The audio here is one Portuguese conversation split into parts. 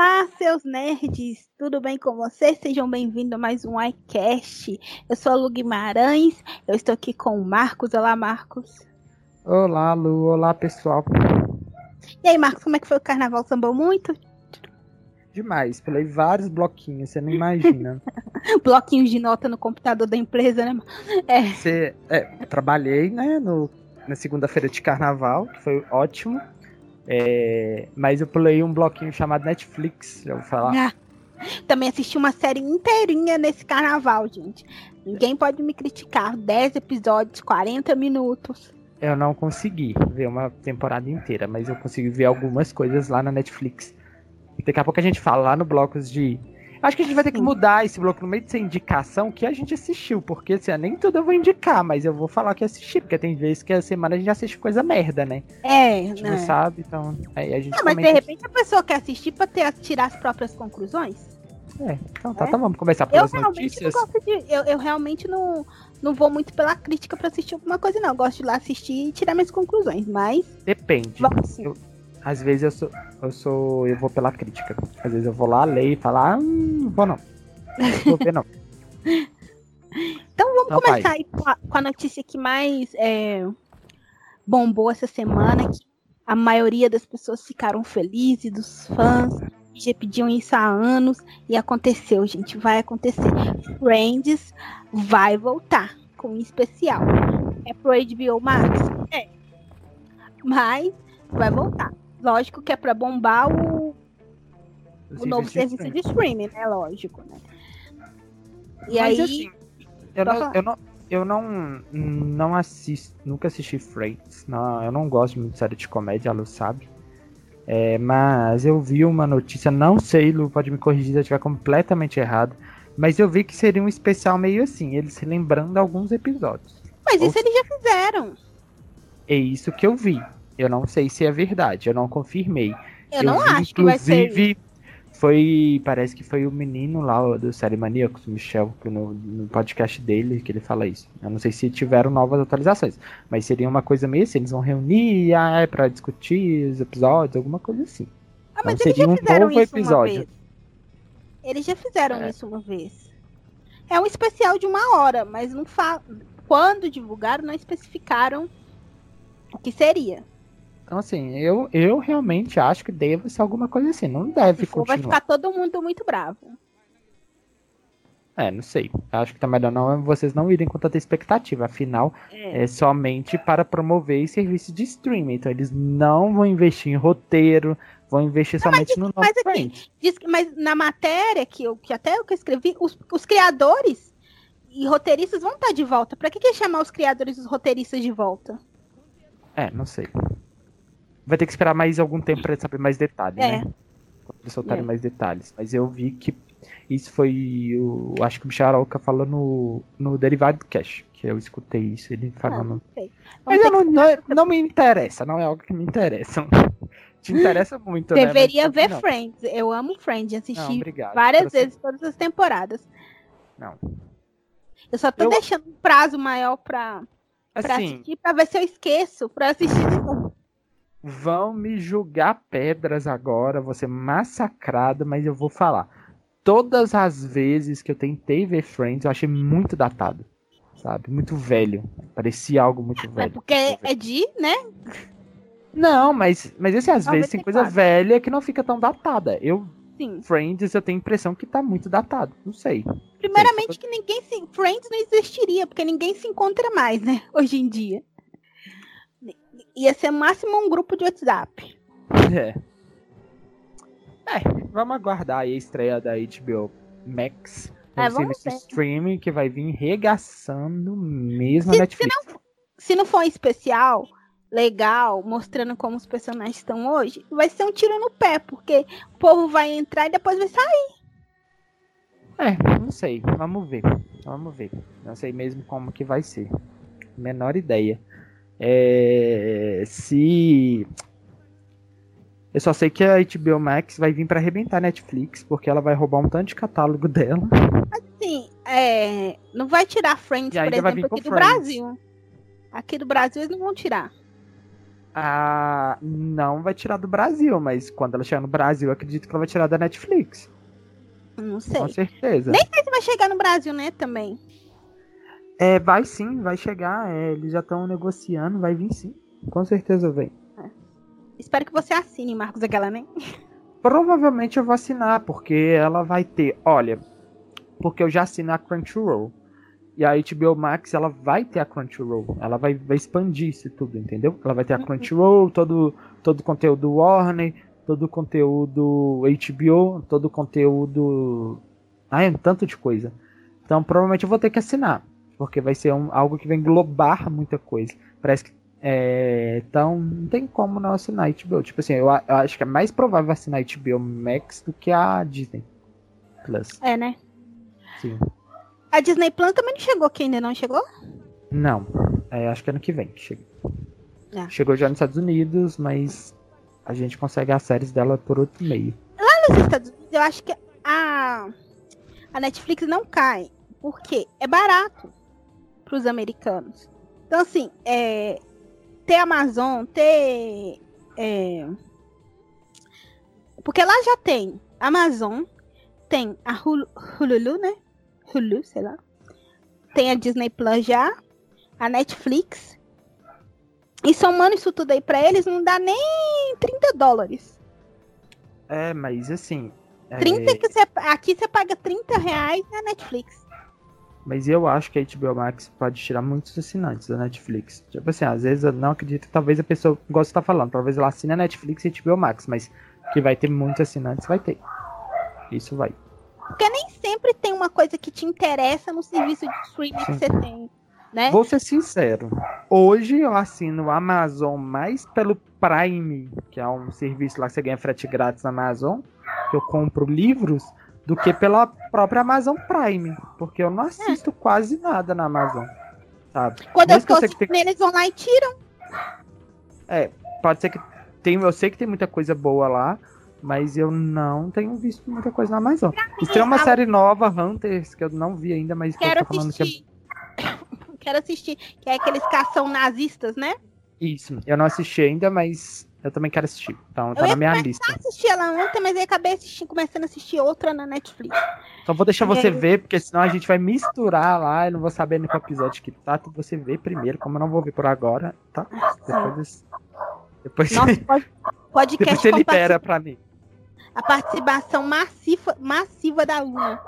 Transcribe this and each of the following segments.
Olá, seus nerds, tudo bem com vocês? Sejam bem-vindos a mais um iCast. Eu sou a Lu Guimarães, eu estou aqui com o Marcos. Olá, Marcos. Olá, Lu. Olá, pessoal. E aí, Marcos, como é que foi o carnaval? Sambou muito? Demais. Pulei vários bloquinhos, você não imagina. Bloquinhos de nota no computador da empresa, né? É. Você, é, trabalhei, né, no, na segunda-feira de carnaval, que foi ótimo. É, mas eu pulei um bloquinho chamado Netflix, já vou falar. Ah, também assisti uma série inteirinha nesse carnaval, gente. Ninguém pode me criticar. 10 episódios, 40 minutos. Eu não consegui ver uma temporada inteira, mas eu consegui ver algumas coisas lá na Netflix. Daqui a pouco a gente fala lá no blocos de Acho que a gente vai ter que mudar esse bloco no meio de ser indicação que a gente assistiu, porque assim, nem tudo eu vou indicar, mas eu vou falar que assisti, porque tem vezes que a semana a gente assiste coisa merda, né? É, a gente né? não sabe, então aí a gente Não, mas de repente a pessoa quer assistir pra ter, tirar as próprias conclusões. É, então tá, é? então vamos começar pelas eu notícias. De, eu, eu realmente não, não vou muito pela crítica pra assistir alguma coisa, não. Eu gosto de ir lá assistir e tirar minhas conclusões, mas. Depende. Vamos, eu, às vezes eu sou, eu sou. Eu vou pela crítica. Às vezes eu vou lá, ler e falar, ah, não vou não. Não vou ver não. então vamos então, começar aí com a, com a, notícia que mais é, bombou essa semana, que a maioria das pessoas ficaram felizes, dos fãs, já pediam isso há anos, e aconteceu, gente, vai acontecer. Friends vai voltar com um especial. É pro HBO Max? É. Mas vai voltar. Lógico que é para bombar o, o novo serviço de streaming, né? Lógico, né? E Mas, aí. Assim, eu, não, eu, não, eu não, não assisto, nunca assisti Friends. Não, eu não gosto muito de série de comédia, a Lu sabe. É, mas eu vi uma notícia, não sei, Lu, pode me corrigir se eu estiver completamente errado. Mas eu vi que seria um especial meio assim, eles se lembrando alguns episódios. Mas Ou... isso eles já fizeram. É isso que eu vi. Eu não sei se é verdade, eu não confirmei. Eu, eu não vi, acho que vai ser. Foi. Parece que foi o menino lá do Série Maníacos, o Michel, no, no, podcast dele, que ele fala isso. Eu não sei se tiveram novas atualizações, mas seria uma coisa meio assim: eles vão reunir ah, é pra discutir os episódios, alguma coisa assim. Ah, mas então, eles seria já um novo episódio. Eles já fizeram é. isso uma vez. É um especial de uma hora, mas não fa... quando divulgaram, não especificaram o que seria. Então, assim, eu, eu realmente acho que deve ser alguma coisa assim. Não deve for, continuar. Vai ficar todo mundo muito bravo. É, não sei. Acho que tá melhor não vocês não irem com tanta expectativa. Afinal, é, é somente para promover serviços de streaming. Então, eles não vão investir em roteiro, vão investir não, somente no novo mas, diz, mas na matéria que, eu, que até eu que escrevi, os, os criadores e roteiristas vão estar de volta. Para que, que chamar os criadores e os roteiristas de volta? É, não sei vai ter que esperar mais algum tempo para saber mais detalhes, é. né? Quando eles soltarem é. mais detalhes. Mas eu vi que isso foi o. Acho que o Michel Aroca falou no, no Derivado Cash. Que eu escutei isso, ele falando. Ah, Mas eu não, não, não, me interessa, não é algo que me interessa. Te interessa muito, né? Deveria né? ver não. Friends. Eu amo Friends, assisti não, várias vezes todas as temporadas. Não. Eu só tô eu... deixando um prazo maior pra, pra assim, assistir, pra ver se eu esqueço, pra assistir de novo. Vão me julgar pedras agora, vou ser massacrado, mas eu vou falar. Todas as vezes que eu tentei ver Friends, eu achei muito datado. Sabe? Muito velho. Parecia algo muito é velho. É porque é de, né? Não, mas, mas assim, às vezes tem coisa velha que não fica tão datada. Eu, Sim. Friends, eu tenho a impressão que tá muito datado. Não sei. Primeiramente sei. que ninguém se... Friends não existiria, porque ninguém se encontra mais, né? Hoje em dia ia ser máximo um grupo de WhatsApp. É. É, vamos aguardar aí a estreia da HBO Max. É, serviço ver. streaming que vai vir regaçando mesmo se, a Netflix. Se não, se não for especial, legal, mostrando como os personagens estão hoje, vai ser um tiro no pé, porque o povo vai entrar e depois vai sair. É, não sei. Vamos ver. Vamos ver. Não sei mesmo como que vai ser. Menor ideia. É, se. Eu só sei que a HBO Max vai vir para arrebentar a Netflix, porque ela vai roubar um tanto de catálogo dela. Assim, é, não vai tirar Friends, por exemplo, aqui do Brasil. Aqui do Brasil eles não vão tirar. Ah, não vai tirar do Brasil, mas quando ela chegar no Brasil, acredito que ela vai tirar da Netflix. Não sei. Com certeza. Nem sei se vai chegar no Brasil, né, também. É, vai sim, vai chegar. É, eles já estão negociando, vai vir sim. Com certeza vem. É. Espero que você assine, Marcos, aquela, né? Provavelmente eu vou assinar, porque ela vai ter. Olha, porque eu já assino a Crunchyroll. E a HBO Max, ela vai ter a Crunchyroll. Ela vai, vai expandir isso tudo, entendeu? Ela vai ter a uhum. Crunchyroll, todo, todo o conteúdo Warner, todo o conteúdo HBO, todo o conteúdo. Ah, é um tanto de coisa. Então provavelmente eu vou ter que assinar. Porque vai ser um, algo que vai englobar muita coisa. Parece que. É, então não tem como não assinar HBO. Tipo assim, eu, eu acho que é mais provável assinar HBO Max do que a Disney Plus. É, né? Sim. A Disney Plus também não chegou aqui ainda, não chegou? Não. É, acho que ano que vem que chega. É. Chegou já nos Estados Unidos, mas a gente consegue as séries dela por outro meio. Lá nos Estados Unidos, eu acho que a, a Netflix não cai. Porque é barato para os americanos. Então, assim, é, ter Amazon, ter. É, porque lá já tem Amazon, tem a Hulu, Hulu né? Hulu, sei lá. Tem a Disney Plus já, a Netflix. E somando isso tudo aí pra eles, não dá nem 30 dólares. É, mas assim. 30 é... que você, aqui você paga 30 reais na Netflix. Mas eu acho que a HBO Max pode tirar muitos assinantes da Netflix. Tipo assim, às vezes eu não acredito, talvez a pessoa, igual você tá falando, talvez ela assine a Netflix e a HBO Max, mas que vai ter muitos assinantes, vai ter. Isso vai. Porque nem sempre tem uma coisa que te interessa no serviço de streaming que você tem. Né? Vou ser sincero. Hoje eu assino o Amazon mais pelo Prime, que é um serviço lá que você ganha frete grátis na Amazon, que eu compro livros, do que pela própria Amazon Prime. Porque eu não assisto é. quase nada na Amazon. Sabe? Quando Mesmo eu estou tem... eles vão lá e tiram. É, pode ser que tem, eu sei que tem muita coisa boa lá, mas eu não tenho visto muita coisa na Amazon. tem uma série nova, Hunters, que eu não vi ainda, mas Quero que eu tô falando assistir. que é... Quero assistir, que é aqueles cação nazistas, né? Isso, eu não assisti ainda, mas eu também quero assistir. Então tá na minha lista. Eu assisti ela ontem, mas aí acabei assistindo, começando a assistir outra na Netflix. Então vou deixar você ver, porque senão a gente vai misturar lá, eu não vou saber no episódio que tá, tu você vê primeiro, como eu não vou ver por agora, tá? Depois... Depois Nossa, pode, podcast Depois você libera pra mim a participação massiva, massiva da Luna.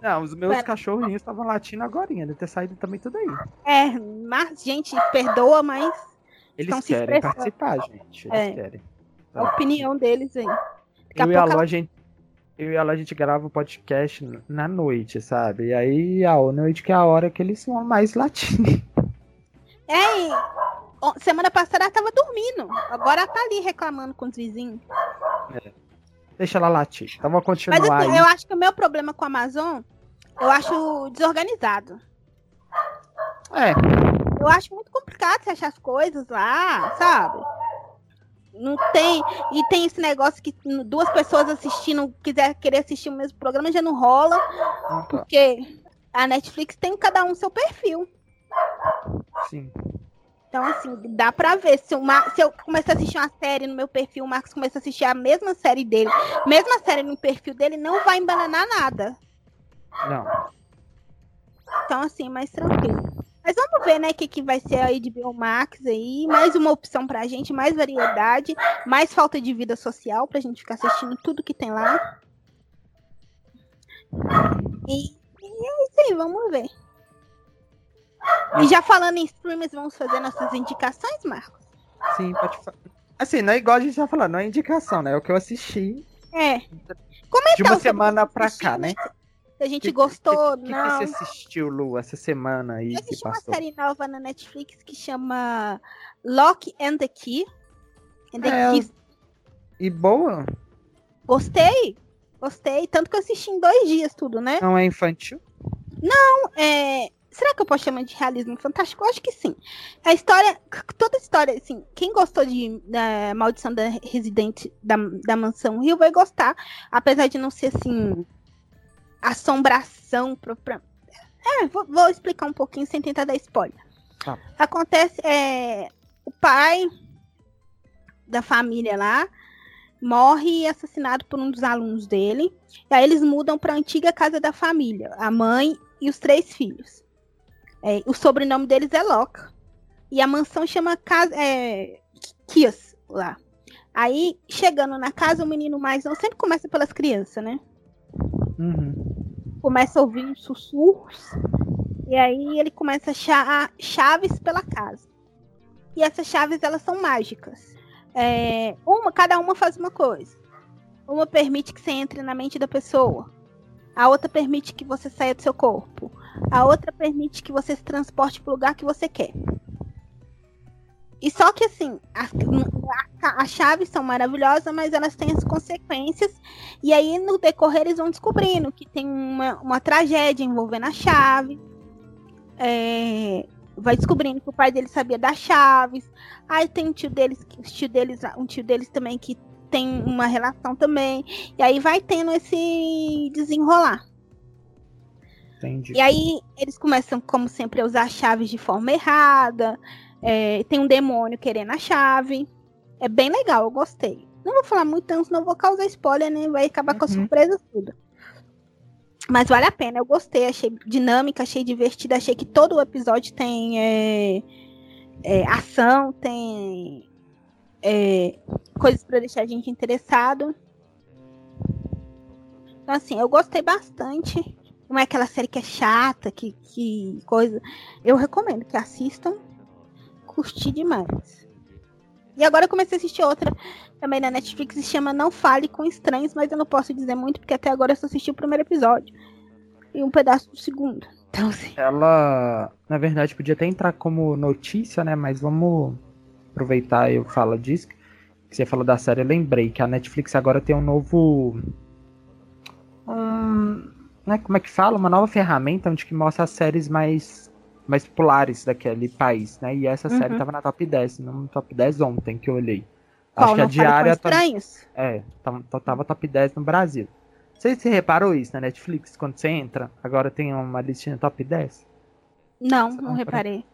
Não, os meus Pera. cachorrinhos estavam latindo agora, deve ter saído também tudo aí. É, mas, gente, perdoa, mas. Eles querem participar, gente. Eles é. querem. A opinião deles aí. eu e a Ló, a gente. Eu e a Ló, a gente grava o podcast na noite, sabe? E aí a noite que é a hora que eles são mais latindo. É, semana passada ela tava dormindo. Agora ela tá ali reclamando com os vizinhos. É. Deixa ela latir. Então vou continuar. Mas assim, eu acho que o meu problema com a Amazon, eu acho desorganizado. É. Eu acho muito complicado você achar as coisas lá, sabe? Não tem. E tem esse negócio que duas pessoas assistindo, quiser querer assistir o mesmo programa, já não rola. Porque a Netflix tem cada um seu perfil. Sim. Então, assim, dá pra ver. Se, uma, se eu começar a assistir uma série no meu perfil, o Marcos começa a assistir a mesma série dele, mesma série no perfil dele, não vai embananar nada. Não. Então, assim, mais tranquilo. Mas vamos ver, né, o que, que vai ser aí de Max aí. Mais uma opção pra gente, mais variedade, mais falta de vida social pra gente ficar assistindo tudo que tem lá. E, e é isso aí, vamos ver. E já falando em streamers, vamos fazer nossas indicações, Marcos? Sim, pode falar. Assim, não é igual a gente já falou, não é indicação, né? É o que eu assisti. É. Comentar de uma semana pra cá, né? Se a gente que, gostou, que, não. O que, você assistiu, Lu, essa semana aí? Eu assisti uma série nova na Netflix que chama Lock and the Key. And the é, Key. E boa? Gostei. Gostei. Tanto que eu assisti em dois dias tudo, né? Não é infantil? Não, é. Será que eu posso chamar de realismo fantástico? Eu acho que sim. A história, toda a história, assim, quem gostou de da Maldição da Residente da, da Mansão Rio vai gostar, apesar de não ser assim assombração própria. É, vou, vou, explicar um pouquinho sem tentar dar spoiler. Tá. Acontece, é, o pai da família lá morre assassinado por um dos alunos dele. E aí eles mudam para a antiga casa da família, a mãe e os três filhos. É, o sobrenome deles é Locke. E a mansão chama casa, é, Kias lá. Aí, chegando na casa, o menino mais não sempre começa pelas crianças, né? Uhum. Começa a ouvir uns sussurros. E aí ele começa a achar chaves pela casa. E essas chaves, elas são mágicas. É, uma, cada uma faz uma coisa. Uma permite que você entre na mente da pessoa. A outra permite que você saia do seu corpo. A outra permite que você se transporte para o lugar que você quer. E só que assim, as, as chaves são maravilhosas, mas elas têm as consequências. E aí, no decorrer, eles vão descobrindo que tem uma, uma tragédia envolvendo a chave. É, vai descobrindo que o pai dele sabia das chaves. Aí tem um tio deles, um tio deles, um tio deles também que tem uma relação também. E aí vai tendo esse desenrolar. Entendi. E aí eles começam, como sempre, a usar chaves de forma errada. É, tem um demônio querendo a chave. É bem legal, eu gostei. Não vou falar muito, então, senão vou causar spoiler, né? Vai acabar uhum. com a surpresa tudo. Mas vale a pena, eu gostei, achei dinâmica, achei divertida, achei que todo o episódio tem é, é, ação, tem é, coisas para deixar a gente interessado. Então, assim, eu gostei bastante. Não é aquela série que é chata, que, que coisa. Eu recomendo que assistam curti demais. E agora eu comecei a assistir outra também na Netflix, se chama Não Fale com Estranhos, mas eu não posso dizer muito, porque até agora eu só assisti o primeiro episódio. E um pedaço do segundo. Então, assim. Ela, na verdade, podia até entrar como notícia, né? Mas vamos aproveitar eu falo disso. Que você falou da série, eu lembrei que a Netflix agora tem um novo. Um, né, como é que fala? Uma nova ferramenta onde que mostra as séries mais mais populares daquele país, né? E essa uhum. série tava na top 10, no top 10 ontem que eu olhei. Acho que a diária. Tá, é, tava, tava top 10 no Brasil. Você se reparou isso na Netflix? Quando você entra, agora tem uma listinha top 10? Não, não reparei.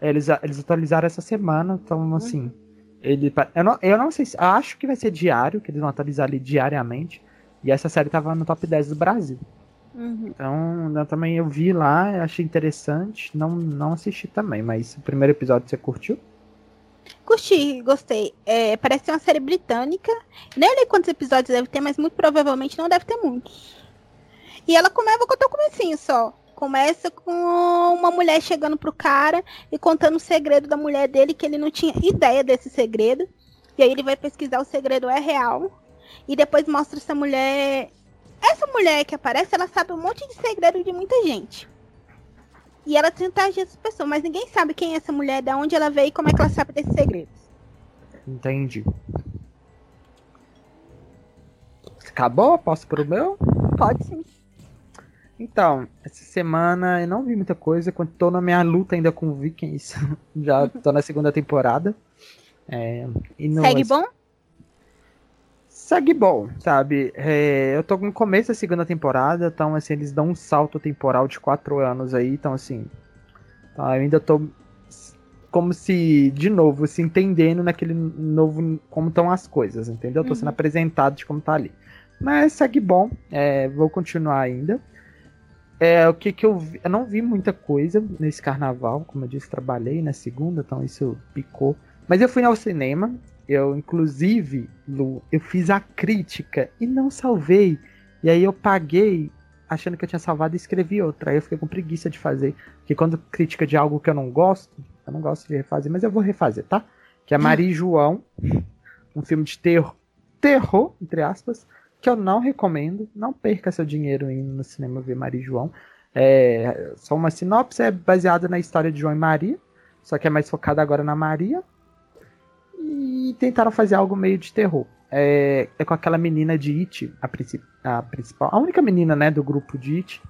Eles, eles atualizaram essa semana, então uhum. assim. Ele, eu, não, eu não sei se. Acho que vai ser diário, que eles vão atualizar ali diariamente. E essa série tava no top 10 do Brasil. Uhum. Então, eu também eu vi lá, achei interessante. Não, não assisti também, mas o primeiro episódio você curtiu? Curti, gostei. É, parece ser uma série britânica. Nem olhei quantos episódios deve ter, mas muito provavelmente não deve ter muitos. E ela começa com o comecinho só. Começa com uma mulher chegando pro cara e contando o segredo da mulher dele, que ele não tinha ideia desse segredo. E aí ele vai pesquisar o segredo é real. E depois mostra essa mulher essa mulher que aparece, ela sabe um monte de segredo de muita gente. E ela tenta agir essas pessoas, mas ninguém sabe quem é essa mulher, de onde ela veio e como é que ela sabe desses segredos. Entendi. Acabou? Posso pro meu? Pode sim. Então, essa semana eu não vi muita coisa, quando tô na minha luta ainda com Vikings. Já tô na segunda temporada. É, no, Segue bom? Segue bom, sabe? É, eu tô no começo da segunda temporada, então assim, eles dão um salto temporal de quatro anos aí, então assim. Tá, eu ainda tô como se, de novo, se entendendo naquele novo. como estão as coisas, entendeu? Eu tô sendo uhum. apresentado de como tá ali. Mas segue bom, é, vou continuar ainda. É, o que que eu vi, eu não vi muita coisa nesse carnaval, como eu disse, trabalhei na segunda, então isso picou. Mas eu fui ao cinema, eu, inclusive, Lu, eu fiz a crítica e não salvei. E aí eu paguei achando que eu tinha salvado e escrevi outra. Aí eu fiquei com preguiça de fazer. Porque quando crítica de algo que eu não gosto, eu não gosto de refazer, mas eu vou refazer, tá? Que é Maria e João, um filme de terror, terror, entre aspas, que eu não recomendo. Não perca seu dinheiro indo no cinema ver Maria e João. É, só uma sinopse, é baseada na história de João e Maria, só que é mais focada agora na Maria e tentaram fazer algo meio de terror. É, é com aquela menina de It, a, a, principal, a única menina, né, do grupo de It.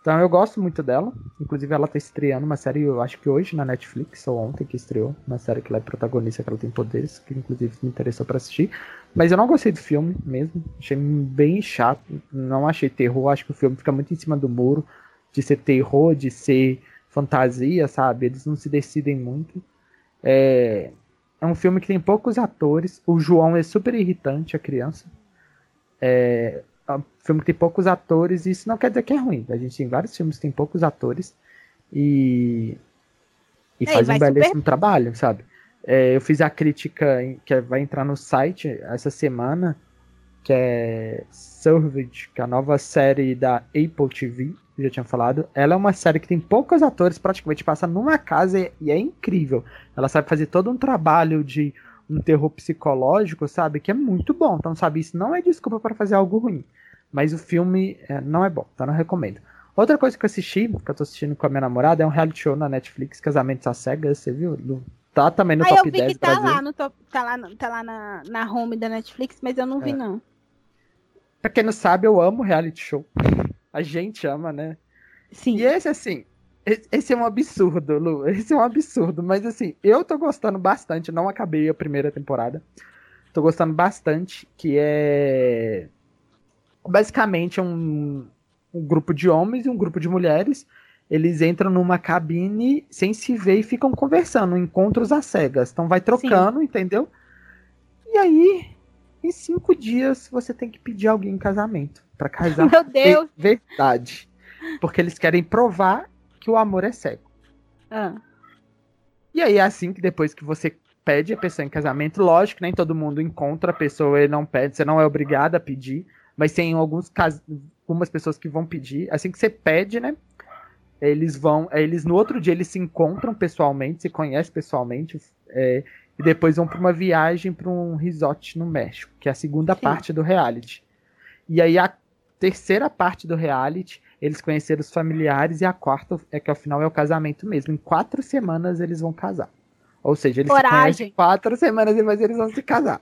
Então eu gosto muito dela. Inclusive ela tá estreando uma série, eu acho que hoje na Netflix, ou ontem que estreou, uma série que ela é protagonista, que ela tem poderes, que inclusive me interessou para assistir. Mas eu não gostei do filme mesmo, achei bem chato, não achei terror, acho que o filme fica muito em cima do muro, de ser terror, de ser fantasia, sabe? Eles não se decidem muito. É, é um filme que tem poucos atores. O João é super irritante, a criança. É, é um filme que tem poucos atores, e isso não quer dizer que é ruim. A gente tem vários filmes que tem poucos atores e, e faz um belíssimo super... trabalho, sabe? É, eu fiz a crítica que vai entrar no site essa semana, que é Served, que é a nova série da Apple TV, já tinha falado. Ela é uma série que tem poucos atores, praticamente passa numa casa e, e é incrível. Ela sabe fazer todo um trabalho de um terror psicológico, sabe? Que é muito bom. Então, sabe, isso não é desculpa para fazer algo ruim. Mas o filme é, não é bom, então não recomendo. Outra coisa que eu assisti, que eu tô assistindo com a minha namorada, é um reality show na Netflix, Casamentos às Cegas, você viu? Tá também no ah, top 10 eu vi que tá lá, no top, tá lá, tá lá na, na home da Netflix, mas eu não vi, é. não. Pra quem não sabe, eu amo reality show. A gente ama, né? Sim. E esse, assim, esse é um absurdo, Lu. Esse é um absurdo. Mas, assim, eu tô gostando bastante. Não acabei a primeira temporada. Tô gostando bastante. Que é. Basicamente, um, um grupo de homens e um grupo de mulheres. Eles entram numa cabine sem se ver e ficam conversando. Encontros às cegas. Então, vai trocando, Sim. entendeu? E aí, em cinco dias, você tem que pedir alguém em casamento. para casar. Meu Deus! Verdade. Porque eles querem provar que o amor é cego. Ah. E aí é assim que depois que você pede a pessoa em casamento, lógico que nem todo mundo encontra a pessoa e não pede, você não é obrigado a pedir, mas tem alguns casos, algumas pessoas que vão pedir. Assim que você pede, né? Eles vão, eles no outro dia eles se encontram pessoalmente, se conhecem pessoalmente, é, e depois vão para uma viagem para um resort no México, que é a segunda Sim. parte do reality. E aí a terceira parte do reality eles conheceram os familiares e a quarta é que ao final é o casamento mesmo. Em quatro semanas eles vão casar. Ou seja, eles Coragem. se conhecem quatro semanas e depois eles vão se casar.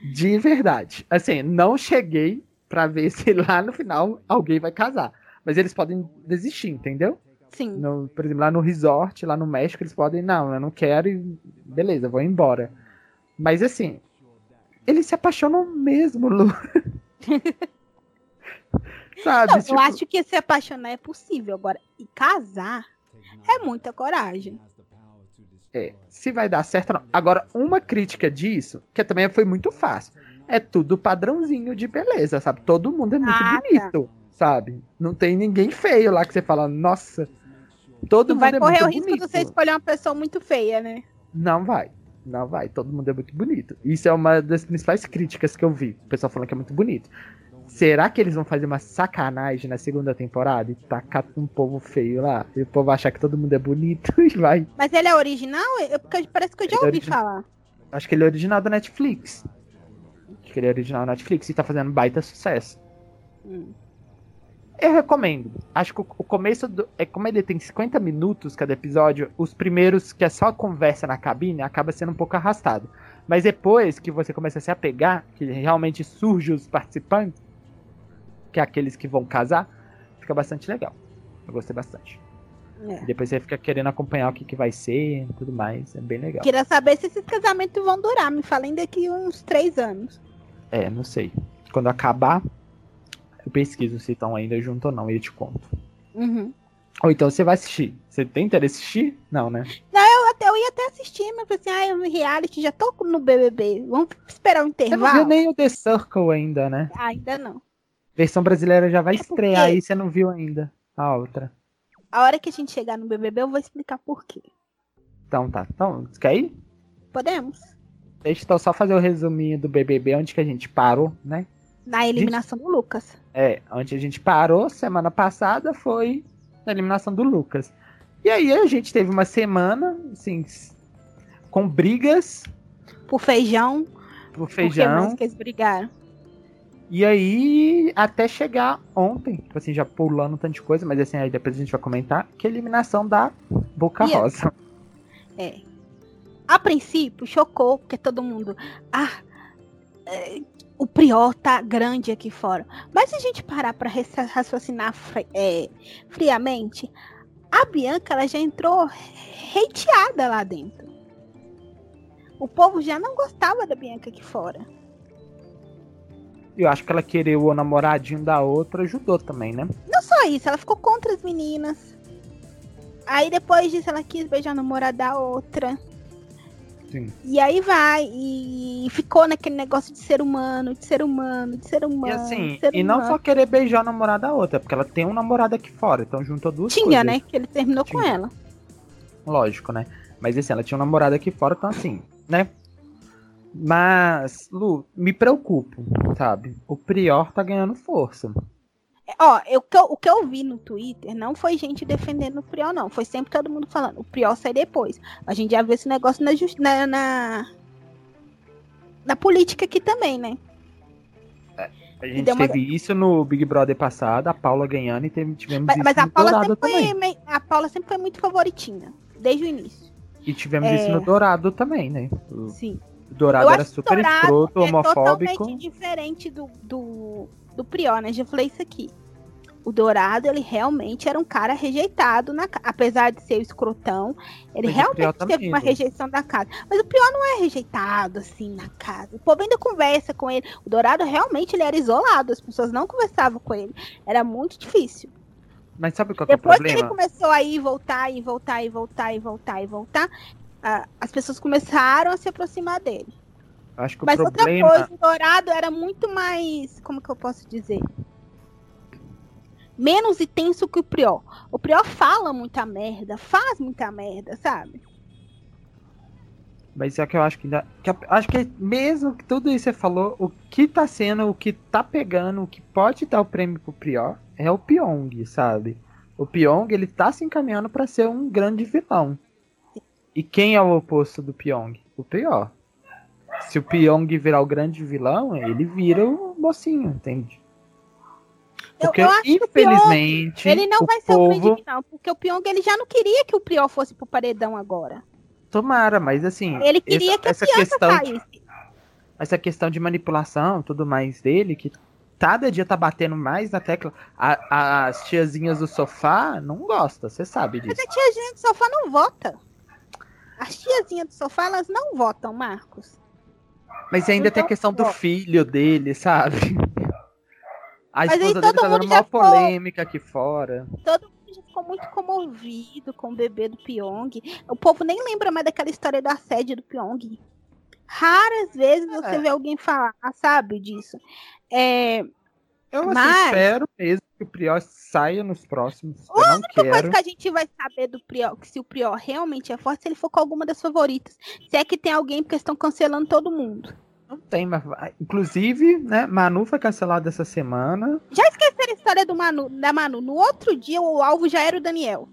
De verdade. Assim, não cheguei para ver se lá no final alguém vai casar. Mas eles podem desistir, entendeu? Sim. No, por exemplo, lá no resort, lá no México, eles podem, não, eu não quero e beleza, vou embora. Mas assim, eles se apaixonam mesmo, Lu. Sabe? Não, tipo... Eu acho que se apaixonar é possível. Agora, e casar é muita coragem. É, se vai dar certo não. Agora, uma crítica disso, que também foi muito fácil, é tudo padrãozinho de beleza, sabe? Todo mundo é muito tá. bonito, sabe? Não tem ninguém feio lá que você fala, nossa, todo mundo vai é correr o risco bonito. de você escolher uma pessoa muito feia, né? Não vai. Não vai, todo mundo é muito bonito. Isso é uma das principais críticas que eu vi. O pessoal falando que é muito bonito. Será que eles vão fazer uma sacanagem na segunda temporada e tacar um povo feio lá? E o povo achar que todo mundo é bonito e vai. Mas ele é original? Eu, porque parece que eu já ele é ouvi é falar. Acho que ele é original da Netflix. Acho que ele é original da Netflix e tá fazendo baita sucesso. Hum. Eu recomendo. Acho que o começo do. É como ele tem 50 minutos cada episódio, os primeiros que é só conversa na cabine acaba sendo um pouco arrastado. Mas depois que você começa a se apegar, que realmente surge os participantes, que é aqueles que vão casar, fica bastante legal. Eu gostei bastante. É. depois você fica querendo acompanhar o que, que vai ser e tudo mais. É bem legal. Queria saber se esses casamentos vão durar. Me falem daqui uns três anos. É, não sei. Quando acabar, eu pesquiso se estão ainda junto ou não e eu te conto. Uhum. Ou então você vai assistir. Você tem interesse em assistir? Não, né? Não, eu, até, eu ia até assistir, mas assim, ah, eu reality já tô no BBB. Vamos esperar o um intervalo. Você não viu nem o The Circle ainda, né? Ainda não. Versão brasileira já vai é estrear aí, você não viu ainda a outra. A hora que a gente chegar no BBB, eu vou explicar por quê. Então tá. Então, quer ir? Podemos. Deixa eu só fazer o resuminho do BBB, onde que a gente parou, né? Na eliminação gente... do Lucas. É, onde a gente parou semana passada foi na eliminação do Lucas. E aí a gente teve uma semana, assim, com brigas. Por feijão. Por feijão. Por que mais que eles brigaram? E aí, até chegar ontem, tipo assim, já pulando tanta coisa, mas assim, aí depois a gente vai comentar, que a eliminação da Boca yes. Rosa. É. A princípio, chocou, porque todo mundo. Ah, é, o Prior tá grande aqui fora. Mas se a gente parar pra raciocinar é, friamente, a Bianca ela já entrou hateada lá dentro. O povo já não gostava da Bianca aqui fora. Eu acho que ela querer o namoradinho da outra ajudou também, né? Não só isso, ela ficou contra as meninas. Aí depois disso ela quis beijar o namorado da outra. Sim. E aí vai, e ficou naquele negócio de ser humano, de ser humano, de ser humano. E assim, ser e não humano. só querer beijar a namorada da outra, porque ela tem um namorado aqui fora, então juntou duas Tinha, coisas. né? Que ele terminou com Tinha. ela. Lógico, né? Mas assim, ela tinha um namorado aqui fora, então assim, né? Mas, Lu, me preocupo, sabe? O Prior tá ganhando força. É, Ó, eu, o que eu- o que eu vi no Twitter não foi gente defendendo o Priol, não. Foi sempre todo mundo falando, o Priol sai depois. A gente já viu esse negócio na, na, na, na política aqui também, né? A gente uma- teve isso no Big Brother passado, a Paula ganhando, e teve, tivemos Mas, isso mas a no Paula Dourado também. foi, a Paula sempre foi muito favoritinha, desde o início. E tivemos É. isso no Dourado também, né? O Sim. Dourado Eu era super Dourado escroto, é homofóbico. totalmente diferente do, do, do Priol, né? Já falei isso aqui. O Dourado, ele realmente era um cara rejeitado, na, apesar de ser o escrotão, ele Mas realmente também, teve uma rejeição da casa. Mas o Priol não é rejeitado, assim, na casa. O povo ainda conversa com ele. O Dourado, realmente, ele era isolado, as pessoas não conversavam com ele. Era muito difícil. Mas sabe qual que é o Depois que ele problema? começou a ir, voltar, e voltar, e voltar, e voltar, e voltar, ah, as pessoas começaram a se aproximar dele. Acho que Mas o outra problema. coisa, o Dourado era muito mais. Como que eu posso dizer? Menos intenso que o Prior. O Prior fala muita merda, faz muita merda, sabe? Mas é que eu acho que ainda. que acho que mesmo que tudo isso você falou, o que tá sendo, o que tá pegando, o que pode dar o prêmio pro Prior é o Pyong, sabe? O Pyong, ele tá se encaminhando pra ser um grande vilão. E quem é o oposto do Pyong? O Prior. Se o Pyong virar o grande vilão, ele vira o mocinho, entende? Eu- Porque, eu o infelizmente, Ele não vai ser o povo... grande vilão, porque o Pyong ele já não queria que o Prior fosse pro paredão agora. Tomara, mas assim... Ele queria essa, que a essa questão saísse. essa questão de manipulação e tudo mais dele, que cada dia tá batendo mais na tecla. A- as tiazinhas do sofá não gostam, você sabe Mas disso. a tiazinha do sofá não vota. As tiazinhas do sofá, elas não votam, Marcos. Mas ainda tem a Então, questão do filho dele, sabe? A Mas aí esposa dele tá dando uma ficou- polêmica aqui fora. Todo mundo já ficou muito comovido com o bebê do Pyong. O povo nem lembra mais daquela história do assédio do Pyong. Raras vezes você É. vê alguém falar, sabe, disso. É, Eu assim, Mas- espero mesmo que o Prior saia nos próximos. A única coisa quero. que a gente vai saber do Prior, que se o Prior realmente é forte, se ele for com alguma das favoritas. Se é que tem alguém, porque estão cancelando todo mundo. Não tem, mas. Inclusive, né? Manu foi cancelada essa semana. Já esqueceram a história do Manu, da Manu. No outro dia, o alvo já era o Daniel.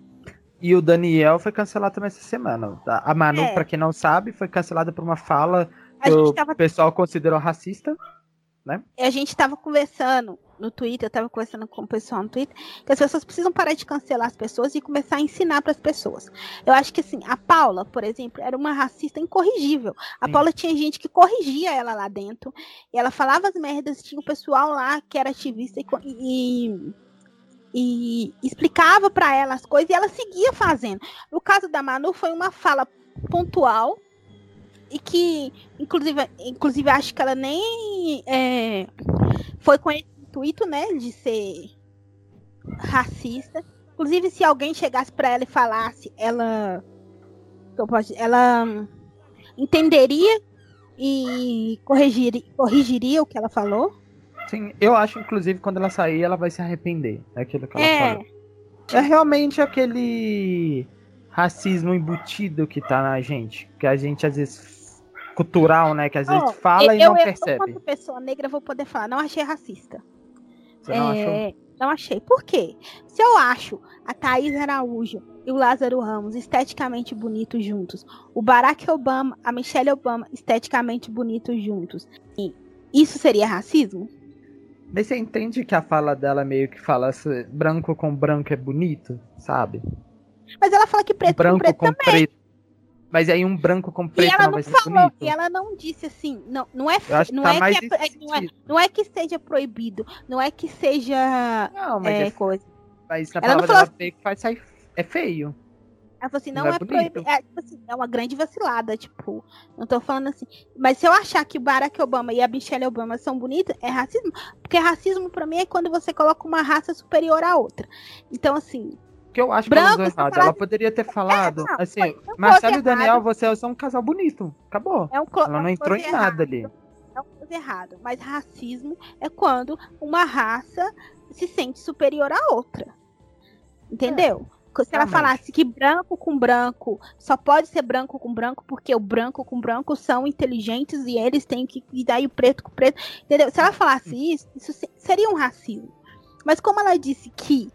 E o Daniel foi cancelado também essa semana. tá? A Manu, É. pra quem não sabe, foi cancelada por uma fala que o tava pessoal considerou racista. A gente tava conversando no Twitter, eu tava conversando com o pessoal no Twitter, que as pessoas precisam parar de cancelar as pessoas e começar a ensinar para as pessoas. Eu acho que assim, a Paula, por exemplo, era uma racista incorrigível. A Sim. Paula tinha gente que corrigia ela lá dentro, e ela falava as merdas, tinha o pessoal lá que era ativista e, e- e explicava para ela as coisas e ela seguia fazendo. No caso da Manu foi uma fala pontual e que inclusive, inclusive acho que ela nem é, foi com esse intuito, né, de ser racista. Inclusive, se alguém chegasse para ela e falasse, ela, ela entenderia e corrigiria, corrigiria o que ela falou. Sim, eu acho, inclusive, quando ela sair, ela vai se arrepender daquilo que ela É. É realmente aquele racismo embutido que tá na gente. Que a gente, às vezes, cultural, né? Que às vezes Ó, fala e eu, não eu, percebe. Enquanto pessoa negra, vou poder falar. Não achei racista. Você não achou? É, não achei. Por quê? Se eu acho a Thaís Araújo e o Lázaro Ramos esteticamente bonitos juntos, o Barack Obama, a Michelle Obama esteticamente bonitos juntos, e isso seria racismo? Daí você entende que a fala dela meio que fala branco com branco é bonito, sabe? Mas ela fala que preto com branco preto com preto. Mas aí um branco com E preto ela não não falou, e ela não disse assim, não, não é, não, tá é que é, é- não, é, não é que seja proibido, não é que seja Não, mas, é, é, coisa. mas na ela palavra dela que faz sair. É feio. Ela falou assim, não, Não é é, proibido. É, tipo assim, é uma grande vacilada, tipo. Não tô falando assim. Mas se eu achar que o Barack Obama e a Michelle Obama são bonitos, é racismo. Porque racismo pra mim é quando você coloca uma raça superior à outra. Então, assim, que eu acho branco, que ela usou errado. Ela poderia ter falado, é, assim, Marcelo e Daniel, vocês são um casal bonito. Acabou. É um ela não entrou em errado. nada ali. É uma coisa errada. Mas racismo é quando uma raça se sente superior à outra. Entendeu? É. Se ela falasse que branco com branco só pode ser branco com branco porque o branco com branco são inteligentes e eles têm que dar o preto com preto, entendeu? Se ela falasse isso, isso seria um racismo. Mas como ela disse que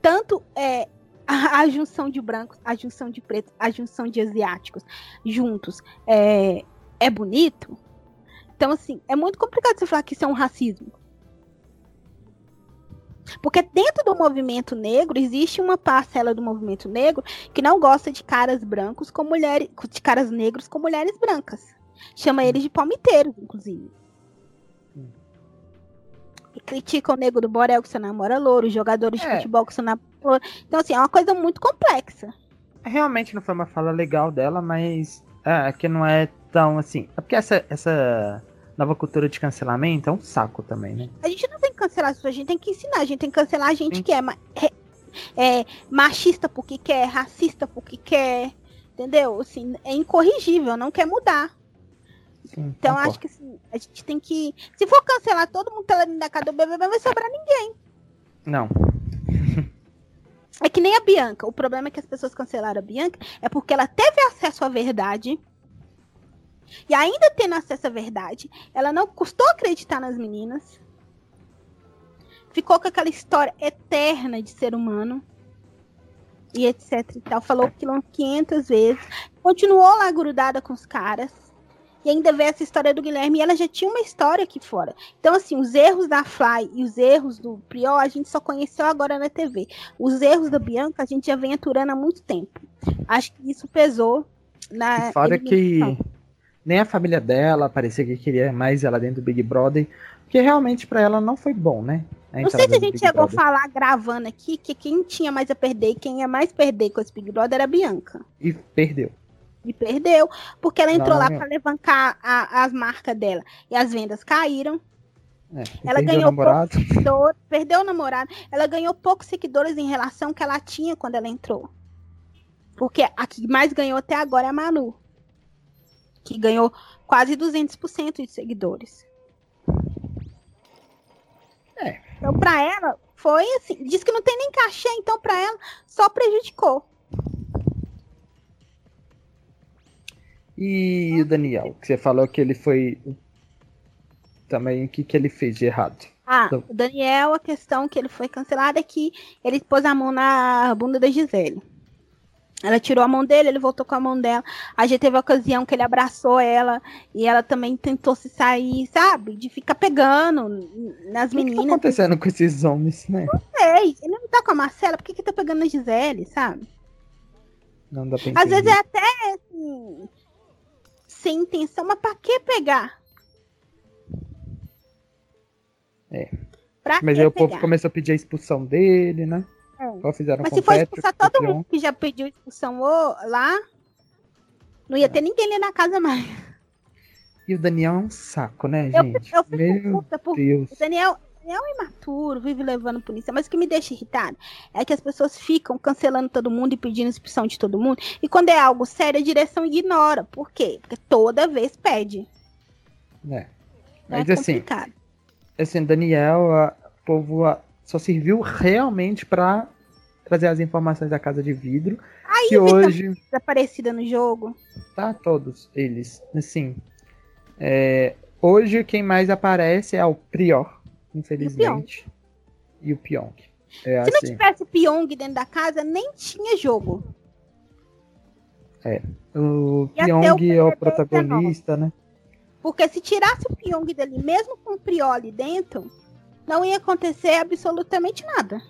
tanto é, a, a, junção de brancos, a junção de pretos, a junção de asiáticos juntos é, é bonito. Então, assim, é muito complicado você falar que isso é um racismo. Porque dentro do movimento negro existe uma parcela do movimento negro que não gosta de caras brancos com mulheres, de caras negros com mulheres brancas. Chama eles de palmiteiros, inclusive critica o nego do Borel que você namora louro, os jogadores é. de futebol que você namora louro. Então, assim, é uma coisa muito complexa. Realmente não foi uma fala legal dela, mas é, que não é tão assim. É porque essa, essa nova cultura de cancelamento é um saco também, né? A gente não tem que cancelar as pessoas, a gente tem que ensinar, a gente tem que cancelar a gente Sim. que é, é, é machista porque quer, racista porque quer, entendeu? Assim, é incorrigível, não quer mudar. Sim, então concordo. acho que assim, a gente tem que. Se for cancelar todo mundo pela casa do BBB, não vai sobrar ninguém. Não. É que nem a Bianca. O problema é que as pessoas cancelaram a Bianca é porque ela teve acesso à verdade. E ainda tendo acesso à verdade, ela não custou acreditar nas meninas. Ficou com aquela história eterna de ser humano. E etc e tal. Falou aquilo 500 vezes. Continuou lá grudada com os caras e ainda vê essa história do Guilherme, e ela já tinha uma história aqui fora. Então, assim, os erros da Fly e os erros do Priol, a gente só conheceu agora na TV. Os erros da Bianca, a gente já vem aturando há muito tempo. Acho que isso pesou na. Fora que nem a família dela parecia que queria mais ela dentro do Big Brother, porque realmente para ela não foi bom, né? Não sei se a gente chegou a falar gravando aqui que quem tinha mais a perder e quem ia mais perder com esse Big Brother era a Bianca. E perdeu e perdeu, porque ela entrou não, lá para levantar a, as marcas dela e as vendas caíram. É, ela ganhou poucos seguidores, perdeu o namorado. Ela ganhou poucos seguidores em relação ao que ela tinha quando ela entrou. Porque a que mais ganhou até agora é a Manu, que ganhou quase 200% de seguidores. É. Então, para ela, foi assim. Diz que não tem nem cachê, então, para ela, só prejudicou. E o Daniel, que você falou que ele foi. Também, o que, que ele fez de errado? Ah, então... o Daniel, a questão que ele foi cancelado é que ele pôs a mão na bunda da Gisele. Ela tirou a mão dele, ele voltou com a mão dela. A gente teve a ocasião que ele abraçou ela e ela também tentou se sair, sabe? De ficar pegando nas meninas. O que tá acontecendo com esses homens, né? Não sei. Ele não tá com a Marcela, por que, que tá pegando a Gisele, sabe? Não dá pra entender. Às vezes é até assim, sem intenção, mas pra que pegar? É. Pra mas aí o povo começou a pedir a expulsão dele, né? É. Fizeram mas se for expulsar todo mundo que já pediu expulsão lá, não ia é. ter ninguém ali na casa mais. E o Daniel é um saco, né, gente? Eu, eu fico Meu puta por Deus. O Daniel, é um imaturo, vive levando polícia. Mas o que me deixa irritado é que as pessoas ficam cancelando todo mundo e pedindo expulsão de todo mundo. E quando é algo sério, a direção ignora. Por quê? Porque toda vez pede. É. é mas é assim, assim, Daniel, a, o povo a, só serviu realmente para trazer as informações da casa de vidro. Aí que hoje aparecida no jogo. Tá, todos eles. Assim, é, hoje quem mais aparece é o Prior infelizmente. E o Pyong. É Se assim. não tivesse Pyong dentro da casa, nem tinha jogo. É. O Pyong é o protagonista, né? Porque se tirasse o Pyong dele, mesmo com o Prioli dentro, não ia acontecer absolutamente nada.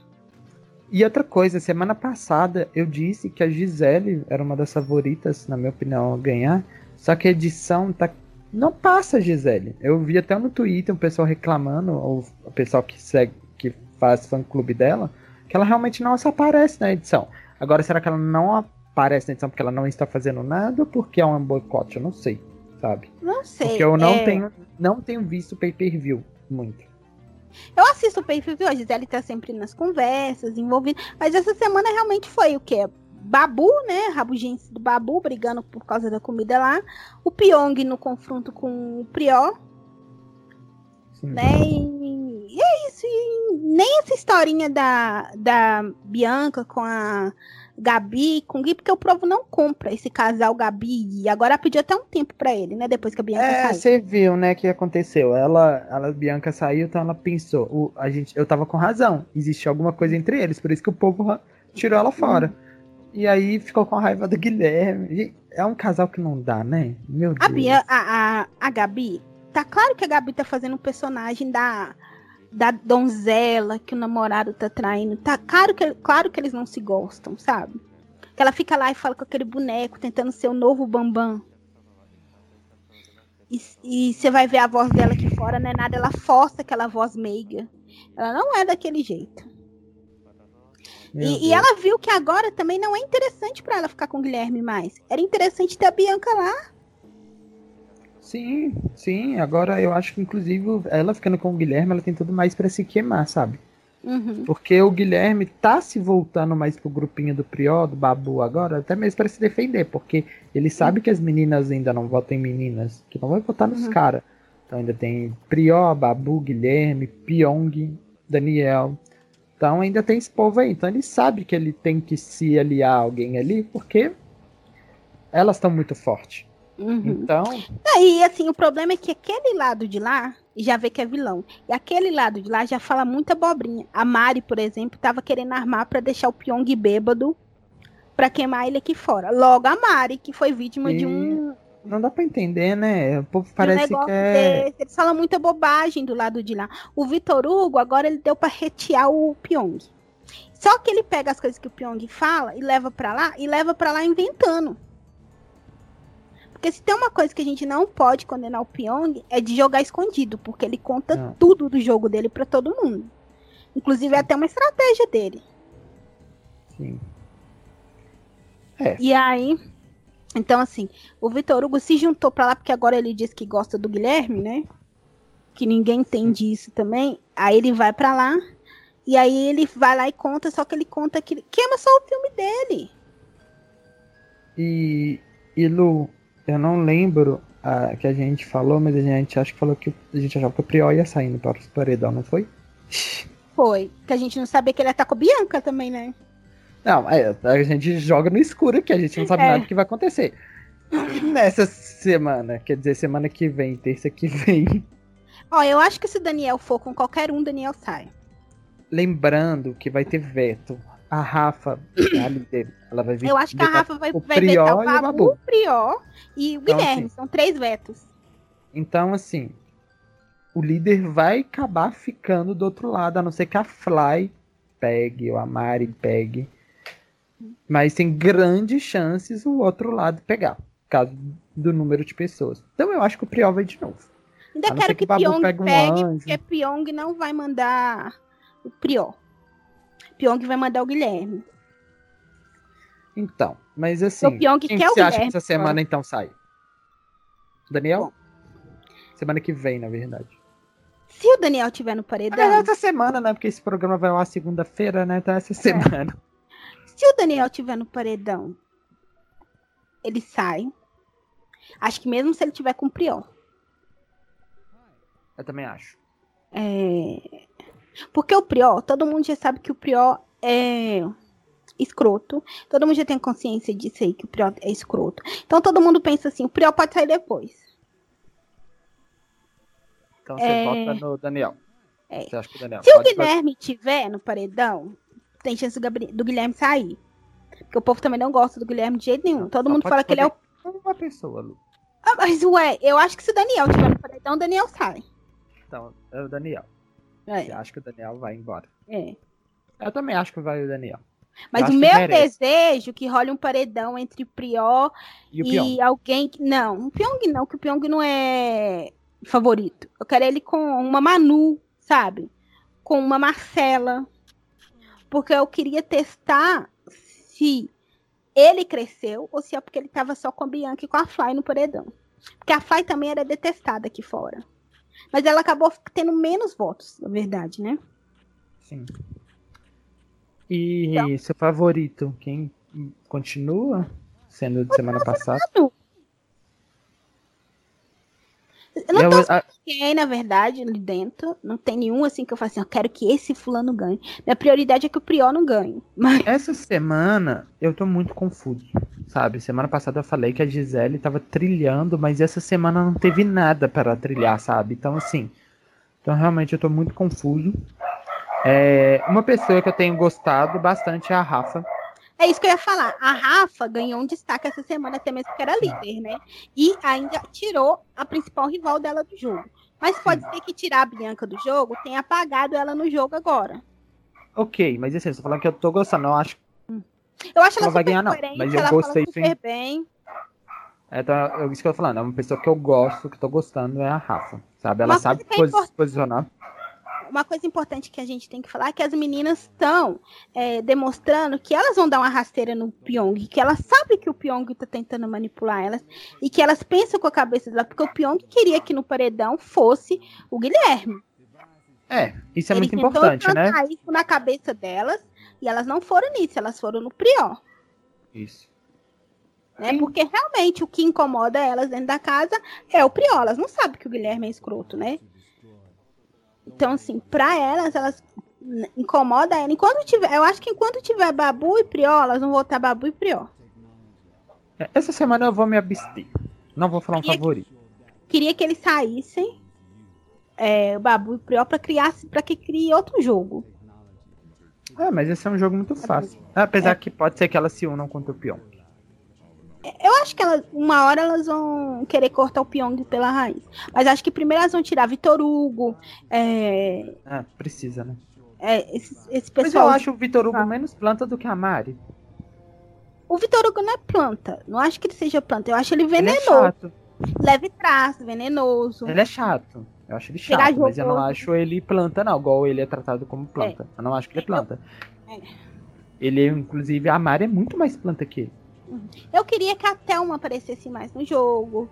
E outra coisa, semana passada eu disse que a Gisele era uma das favoritas, na minha opinião, a ganhar. Só que a edição tá não passa, Gisele. Eu vi até no Twitter um pessoal reclamando, ou o pessoal que segue, que faz fã clube dela, que ela realmente não aparece na edição. Agora, será que ela não aparece na edição porque ela não está fazendo nada ou porque é um boicote? Eu não sei, sabe? Não sei. Porque eu não, é... tenho, não tenho visto pay-per-view muito. Eu assisto o pay-per-view, a Gisele tá sempre nas conversas, envolvida. Mas essa semana realmente foi o quê? Babu, né? Rabugência do Babu brigando por causa da comida lá. O Pyong no confronto com o. Sim. Né? E, e é isso. E nem essa historinha da, da Bianca com a Gabi com Gui, porque o Provo não compra esse casal Gabi. E agora pediu até um tempo para ele, né? Depois que a Bianca é, saiu. você viu, né, que aconteceu. Ela, ela, a Bianca saiu, então ela pensou, o, a gente, eu tava com razão. Existe alguma coisa entre eles, por isso que o povo tirou ela fora. Hum. E aí ficou com raiva do Guilherme. É um casal que não dá, né? Meu Deus. A, Bia, a, a, a Gabi, tá claro que a Gabi tá fazendo um personagem da da donzela que o namorado tá traindo. Tá claro que, claro que eles não se gostam, sabe? Que ela fica lá e fala com aquele boneco, tentando ser o novo Bambam. E você vai ver a voz dela aqui fora, não é nada, ela força aquela voz meiga. Ela não é daquele jeito. E, e, ela viu que agora também não é interessante para ela ficar com o Guilherme mais. Era interessante ter a Bianca lá. Sim, sim. Agora eu acho que, inclusive, ela ficando com o Guilherme, ela tem tudo mais para se queimar, sabe? Uhum. Porque o Guilherme tá se voltando mais pro grupinho do Prió, do Babu agora, até mesmo para se defender, porque ele sabe uhum. que as meninas ainda não votam em meninas, que não vai votar nos uhum. caras. Então ainda tem Prió, Babu, Guilherme, Pyong, Daniel. Então ainda tem esse povo aí. Então ele sabe que ele tem que se aliar a alguém ali, porque elas estão muito fortes. Uhum. Então. E assim, o problema é que aquele lado de lá já vê que é vilão. E aquele lado de lá já fala muita abobrinha. A Mari, por exemplo, tava querendo armar para deixar o Pyong bêbado para queimar ele aqui fora. Logo a Mari, que foi vítima e... de um. Não dá pra entender, né? O povo parece que é... Desse. Eles falam muita bobagem do lado de lá. O Vitor Hugo, agora ele deu para retear o Pyong. Só que ele pega as coisas que o Pyong fala e leva para lá, e leva para lá inventando. Porque se tem uma coisa que a gente não pode condenar o Pyong é de jogar escondido, porque ele conta não. tudo do jogo dele para todo mundo. Inclusive é até uma estratégia dele. Sim. É. E aí, então assim, o Vitor Hugo se juntou para lá porque agora ele diz que gosta do Guilherme, né? Que ninguém entende isso também. Aí ele vai para lá e aí ele vai lá e conta, só que ele conta que queima só o filme dele. E, e Lu, eu não lembro a, que a gente falou, mas a gente acho que falou que a gente achava que o Priol ia saindo para o paredão, não foi? Foi. Que a gente não sabia que ele ia estar com a Bianca também, né? Não, é, a gente joga no escuro aqui, a gente não sabe é. nada do que vai acontecer. Nessa semana, quer dizer, semana que vem, terça que vem. Ó, eu acho que se o Daniel for com qualquer um, Daniel sai. Lembrando que vai ter veto a Rafa, a líder, ela vai vir. Eu acho que a Rafa vai, o vai Prior vetar o Babu, o, Babu. o Prior e o então, Guilherme. Assim, são três vetos. Então, assim, o líder vai acabar ficando do outro lado, a não ser que a Fly pegue, ou a Mari pegue. Mas tem grandes chances o outro lado pegar, caso do número de pessoas. Então eu acho que o Prior vai de novo. Ainda quero que, que Pyong pegue, um porque Pyong não vai mandar o Prior. Pyong vai mandar o Guilherme. Então, mas assim. O Pyong quem quer você acha que essa semana então sai? Daniel? Semana que vem, na verdade. Se o Daniel tiver no paredão. É essa semana, né? Porque esse programa vai lá segunda-feira, né? Então essa é. semana. Se o Daniel tiver no paredão, ele sai. Acho que mesmo se ele tiver com o Prior. Eu também acho. É... Porque o Prió, todo mundo já sabe que o Prió é escroto. Todo mundo já tem consciência disso aí, que o Prió é escroto. Então todo mundo pensa assim, o Prió pode sair depois. Então você é... vota no Daniel. É. Você acha que o Daniel Se o Guilherme pode... tiver no paredão, tem chance do Guilherme sair. Porque o povo também não gosta do Guilherme de jeito nenhum. Todo mundo fala que ele é o. Uma pessoa, Lu. Ah, mas ué, eu acho que se o Daniel tiver no paredão, o Daniel sai. Então, é o Daniel. É. Você acha que o Daniel vai embora? É. Eu também acho que vai o Daniel. Mas o meu desejo é que role um paredão entre Prió e, e alguém que. Não, o Pyong não, que o Pyong não é favorito. Eu quero ele com uma Manu, sabe? Com uma Marcela. Porque eu queria testar se ele cresceu ou se é porque ele tava só com a Bianca e com a Fly no paredão. Porque a Fly também era detestada aqui fora. Mas ela acabou tendo menos votos, na verdade, né? Sim. E então, seu favorito, quem continua sendo de semana passada? Eu não tô a... ninguém, na verdade, ali dentro. Não tem nenhum assim que eu faço assim, eu quero que esse fulano ganhe. Minha prioridade é que o Prior não ganhe. Mas... Essa semana eu tô muito confuso, sabe? Semana passada eu falei que a Gisele tava trilhando, mas essa semana não teve nada para trilhar, sabe? Então, assim. Então, realmente, eu tô muito confuso. É, uma pessoa que eu tenho gostado bastante é a Rafa. É isso que eu ia falar. A Rafa ganhou um destaque essa semana, até mesmo porque era líder, né? E ainda tirou a principal rival dela do jogo. Mas pode ser que tirar a Bianca do jogo tenha apagado ela no jogo agora. Ok, mas assim, você falando que eu tô gostando, eu acho. Eu acho ela, ela vai ganhar, não. Mas eu gostei super bem. É, então, é isso que eu tô falando. É uma pessoa que eu gosto, que eu tô gostando, é a Rafa. Sabe? Ela sabe é se posicionar uma coisa importante que a gente tem que falar é que as meninas estão é, demonstrando que elas vão dar uma rasteira no Pyong, que elas sabem que o Pyong está tentando manipular elas e que elas pensam com a cabeça dela, porque o Pyong queria que no paredão fosse o Guilherme. É, isso é Ele muito importante, né? isso na cabeça delas e elas não foram nisso, elas foram no Prior. Isso. Né? Porque realmente o que incomoda elas dentro da casa é o Prior. Elas não sabem que o Guilherme é escroto, né? Então, assim, pra elas, elas incomoda ela. Enquanto tiver, eu acho que enquanto tiver Babu e Prió, elas vão voltar Babu e Prió. É, essa semana eu vou me abster. Não vou falar um queria favorito. Que, queria que eles saíssem, é, Babu e Prió, pra criar, para que crie outro jogo. Ah, mas esse é um jogo muito fácil. Apesar é. que pode ser que elas se unam contra o Pion. Eu acho que ela, uma hora elas vão querer cortar o Pyong pela raiz. Mas acho que primeiro elas vão tirar Vitor Hugo. É... Ah, precisa, né? É, esse, esse pessoal. Mas eu acho o Vitor Hugo ah. menos planta do que a Mari. O Vitor Hugo não é planta. Não acho que ele seja planta. Eu acho ele venenoso. Ele é chato. Leve traço, venenoso. Ele é chato. Eu acho ele chato, mas eu não acho ele planta, não. Igual ele é tratado como planta. É. Eu não acho que ele é planta. É. Ele, inclusive, a Mari é muito mais planta que ele. Eu queria que a Thelma aparecesse mais no jogo,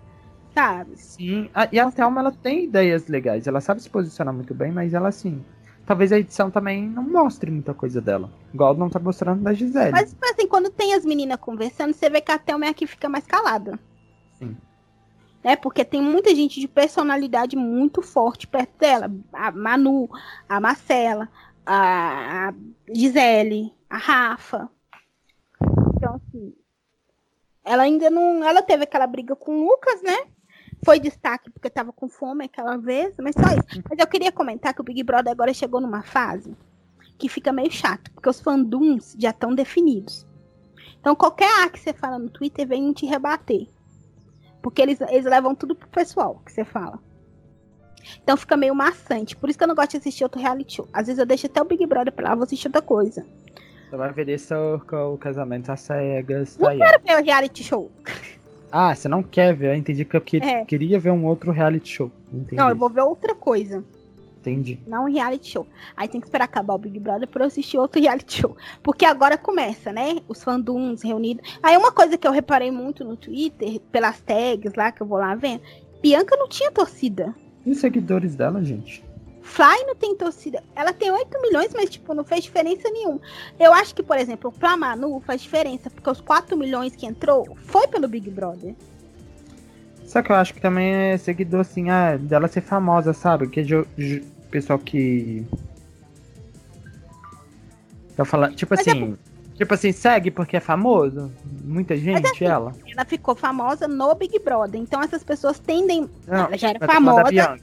sabe? Sim, e a Thelma ela tem ideias legais, ela sabe se posicionar muito bem, mas ela assim. Talvez a edição também não mostre muita coisa dela. Igual não tá mostrando da Gisele. Mas assim, quando tem as meninas conversando, você vê que a Thelma é a que fica mais calada. Sim. Né? Porque tem muita gente de personalidade muito forte perto dela. A Manu, a Marcela, a Gisele, a Rafa. Então, assim, ela ainda não. Ela teve aquela briga com o Lucas, né? Foi destaque porque tava com fome aquela vez, mas só isso. Mas eu queria comentar que o Big Brother agora chegou numa fase que fica meio chato, porque os fandoms já estão definidos. Então qualquer A que você fala no Twitter vem te rebater. Porque eles, eles levam tudo pro pessoal que você fala. Então fica meio maçante. Por isso que eu não gosto de assistir outro reality show. Às vezes eu deixo até o Big Brother pra lá, vou assistir outra coisa. Você vai ver esse o casamento às cegas. Não quero ver o reality show. Ah, você não quer ver? Eu entendi que eu que... é. queria ver um outro reality show. Entendi. Não, eu vou ver outra coisa. Entendi. Não um reality show. Aí tem que esperar acabar o Big Brother pra eu assistir outro reality show. Porque agora começa, né? Os fandoms reunidos. Aí uma coisa que eu reparei muito no Twitter, pelas tags lá que eu vou lá vendo, Bianca não tinha torcida. E os seguidores dela, gente? Fly não tem torcida. Ela tem 8 milhões, mas, tipo, não fez diferença nenhuma. Eu acho que, por exemplo, pra Manu faz diferença, porque os 4 milhões que entrou foi pelo Big Brother. Só que eu acho que também é seguidor, assim, ah, dela ser famosa, sabe? Que é pessoal que. Eu falo, tipo mas é assim. É... Tipo assim, segue porque é famoso? Muita gente, assim, ela? Ela ficou famosa no Big Brother. Então essas pessoas tendem. Não, ela já era famosa.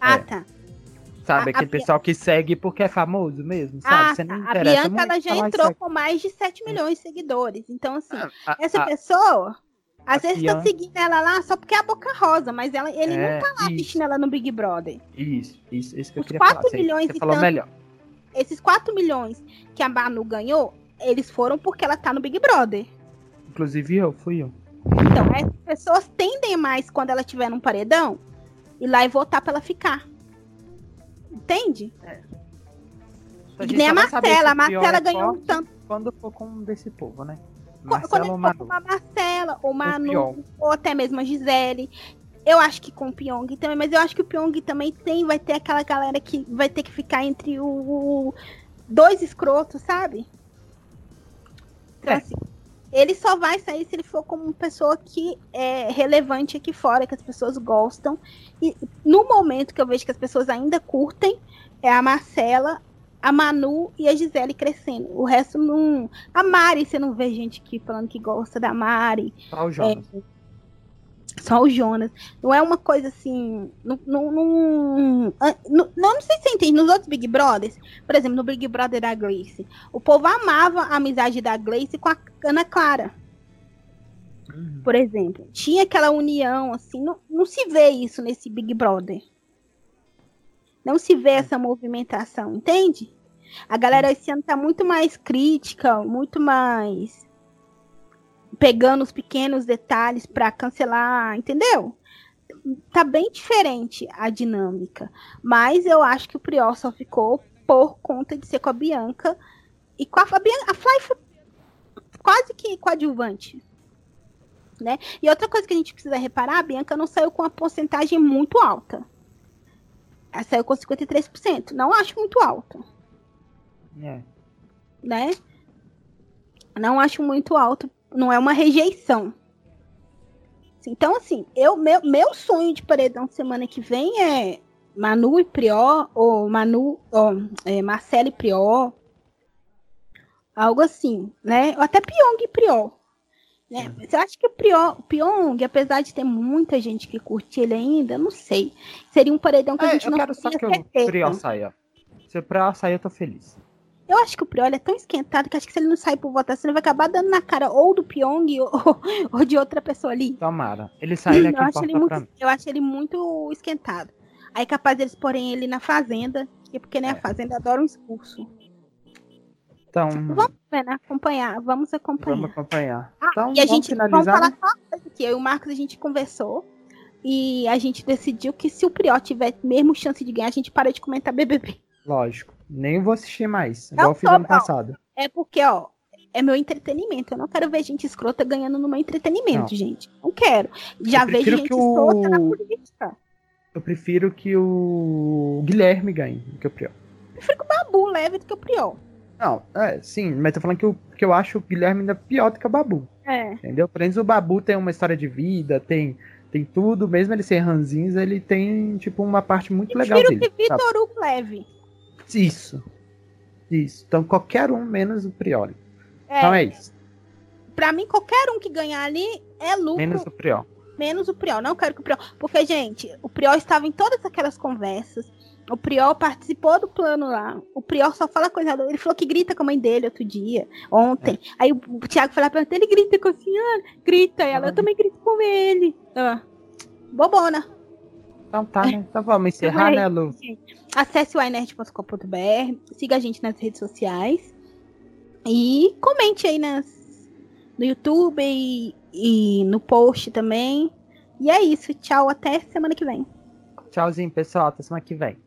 Ah, é. tá. Sabe, a, aquele a pessoal que segue porque é famoso mesmo, sabe? Ah, Você não tá. A Bianca ela já entrou com mais de 7 milhões de seguidores. Então, assim, ah, essa pessoa, às vezes tá seguindo ela lá só porque é a boca rosa, mas ela, ele é, não tá lá isso. assistindo ela no Big Brother. Isso, isso, isso que eu Os queria 4 falar. milhões Você, você falou tanto, melhor. Esses 4 milhões que a Manu ganhou, eles foram porque ela tá no Big Brother. Inclusive eu, fui eu. Então, as pessoas tendem mais quando ela tiver num paredão ir lá e votar pra ela ficar. Entende? É. A nem a Marcela. A Marcela ganhou um tanto. Quando for com um desse povo, né? Marcela quando ou Manu. uma Marcela, ou Manu, ou até mesmo a Gisele. Eu acho que com o Pyong também, mas eu acho que o Pyong também tem, vai ter aquela galera que vai ter que ficar entre o, o dois escrotos, sabe? Então, é. assim, ele só vai sair se ele for como uma pessoa que é relevante aqui fora, que as pessoas gostam. E no momento que eu vejo que as pessoas ainda curtem, é a Marcela, a Manu e a Gisele crescendo. O resto não. A Mari, você não vê gente aqui falando que gosta da Mari. Só o Jonas. É, só o Jonas. Não é uma coisa assim. Não, não, não, não, não sei se você entende. Nos outros Big Brothers, por exemplo, no Big Brother da Grace, o povo amava a amizade da Grace com a Ana Clara. Uhum. Por exemplo. Tinha aquela união, assim. Não, não se vê isso nesse Big Brother. Não se vê essa movimentação, entende? A galera esse ano tá muito mais crítica, muito mais pegando os pequenos detalhes para cancelar, entendeu? Tá bem diferente a dinâmica. Mas eu acho que o Prior só ficou por conta de ser com a Bianca. E com a, a Bianca, a Fly foi quase que coadjuvante. Né? E outra coisa que a gente precisa reparar, a Bianca não saiu com uma porcentagem muito alta. Ela saiu com 53%. Não acho muito alto. É. Né? Não acho muito alto não é uma rejeição. Então, assim, eu, meu, meu sonho de paredão semana que vem é Manu e Prior, ou Manu, ou, é, Marcelo e Prior, algo assim, né? Ou até Pyong e Prior. Né? Uhum. Mas eu acho que o, Prior, o Pyong, apesar de ter muita gente que curte ele ainda, não sei. Seria um paredão que é, a gente eu não quero só que o Prior saia. Se o Prior sair, eu tô feliz. Eu acho que o Priol é tão esquentado que acho que se ele não sair por votação, ele vai acabar dando na cara ou do Pyong ou, ou de outra pessoa ali. Tomara. Ele sai daqui eu acho ele muito, Eu acho ele muito esquentado. Aí capaz deles porem ele na fazenda, porque né, é. a fazenda adora um expulso. Então, vamos né? Acompanhar, vamos acompanhar. Vamos acompanhar. Ah, então, e a gente vamos falar só coisa aqui. Eu e o Marcos a gente conversou e a gente decidiu que se o Priol tiver mesmo chance de ganhar, a gente para de comentar BBB. Lógico. Nem vou assistir mais, não igual eu fiz ano passado. É porque, ó, é meu entretenimento. Eu não quero ver gente escrota ganhando no meu entretenimento, não. gente. Não quero. Já vejo gente o... escrota na política. Eu prefiro que o Guilherme ganhe do que o Priol. prefiro que o Babu leve do que o Priol. Não, é, sim, mas tô falando que, o, que eu acho o Guilherme ainda pior do que o Babu. É. Entendeu? Por exemplo, o Babu tem uma história de vida, tem, tem tudo, mesmo ele ser ranzinhos, ele tem, tipo, uma parte muito legal dele. Prefiro que Vitor Hugo leve. Isso. Isso. Então qualquer um menos o Prioli. É, então é isso. Pra mim, qualquer um que ganhar ali é lucro. Menos o Priol. Menos o Priol. Não quero que o Priol. Porque, gente, o Priol estava em todas aquelas conversas. O Priol participou do plano lá. O Priol só fala coisa. Ele falou que grita com a mãe dele outro dia, ontem. É. Aí o, Thiago foi lá pra ele grita com a senhora. Grita ela. Eu também grito com ele. Ah, bobona. Então tá, né? Então vamos encerrar, né, Lu? Acesse o inerd.com.br, siga a gente nas redes sociais e comente aí nas, no YouTube e, e no post também. E é isso. Tchau, até semana que vem. Tchauzinho, pessoal. Até semana que vem.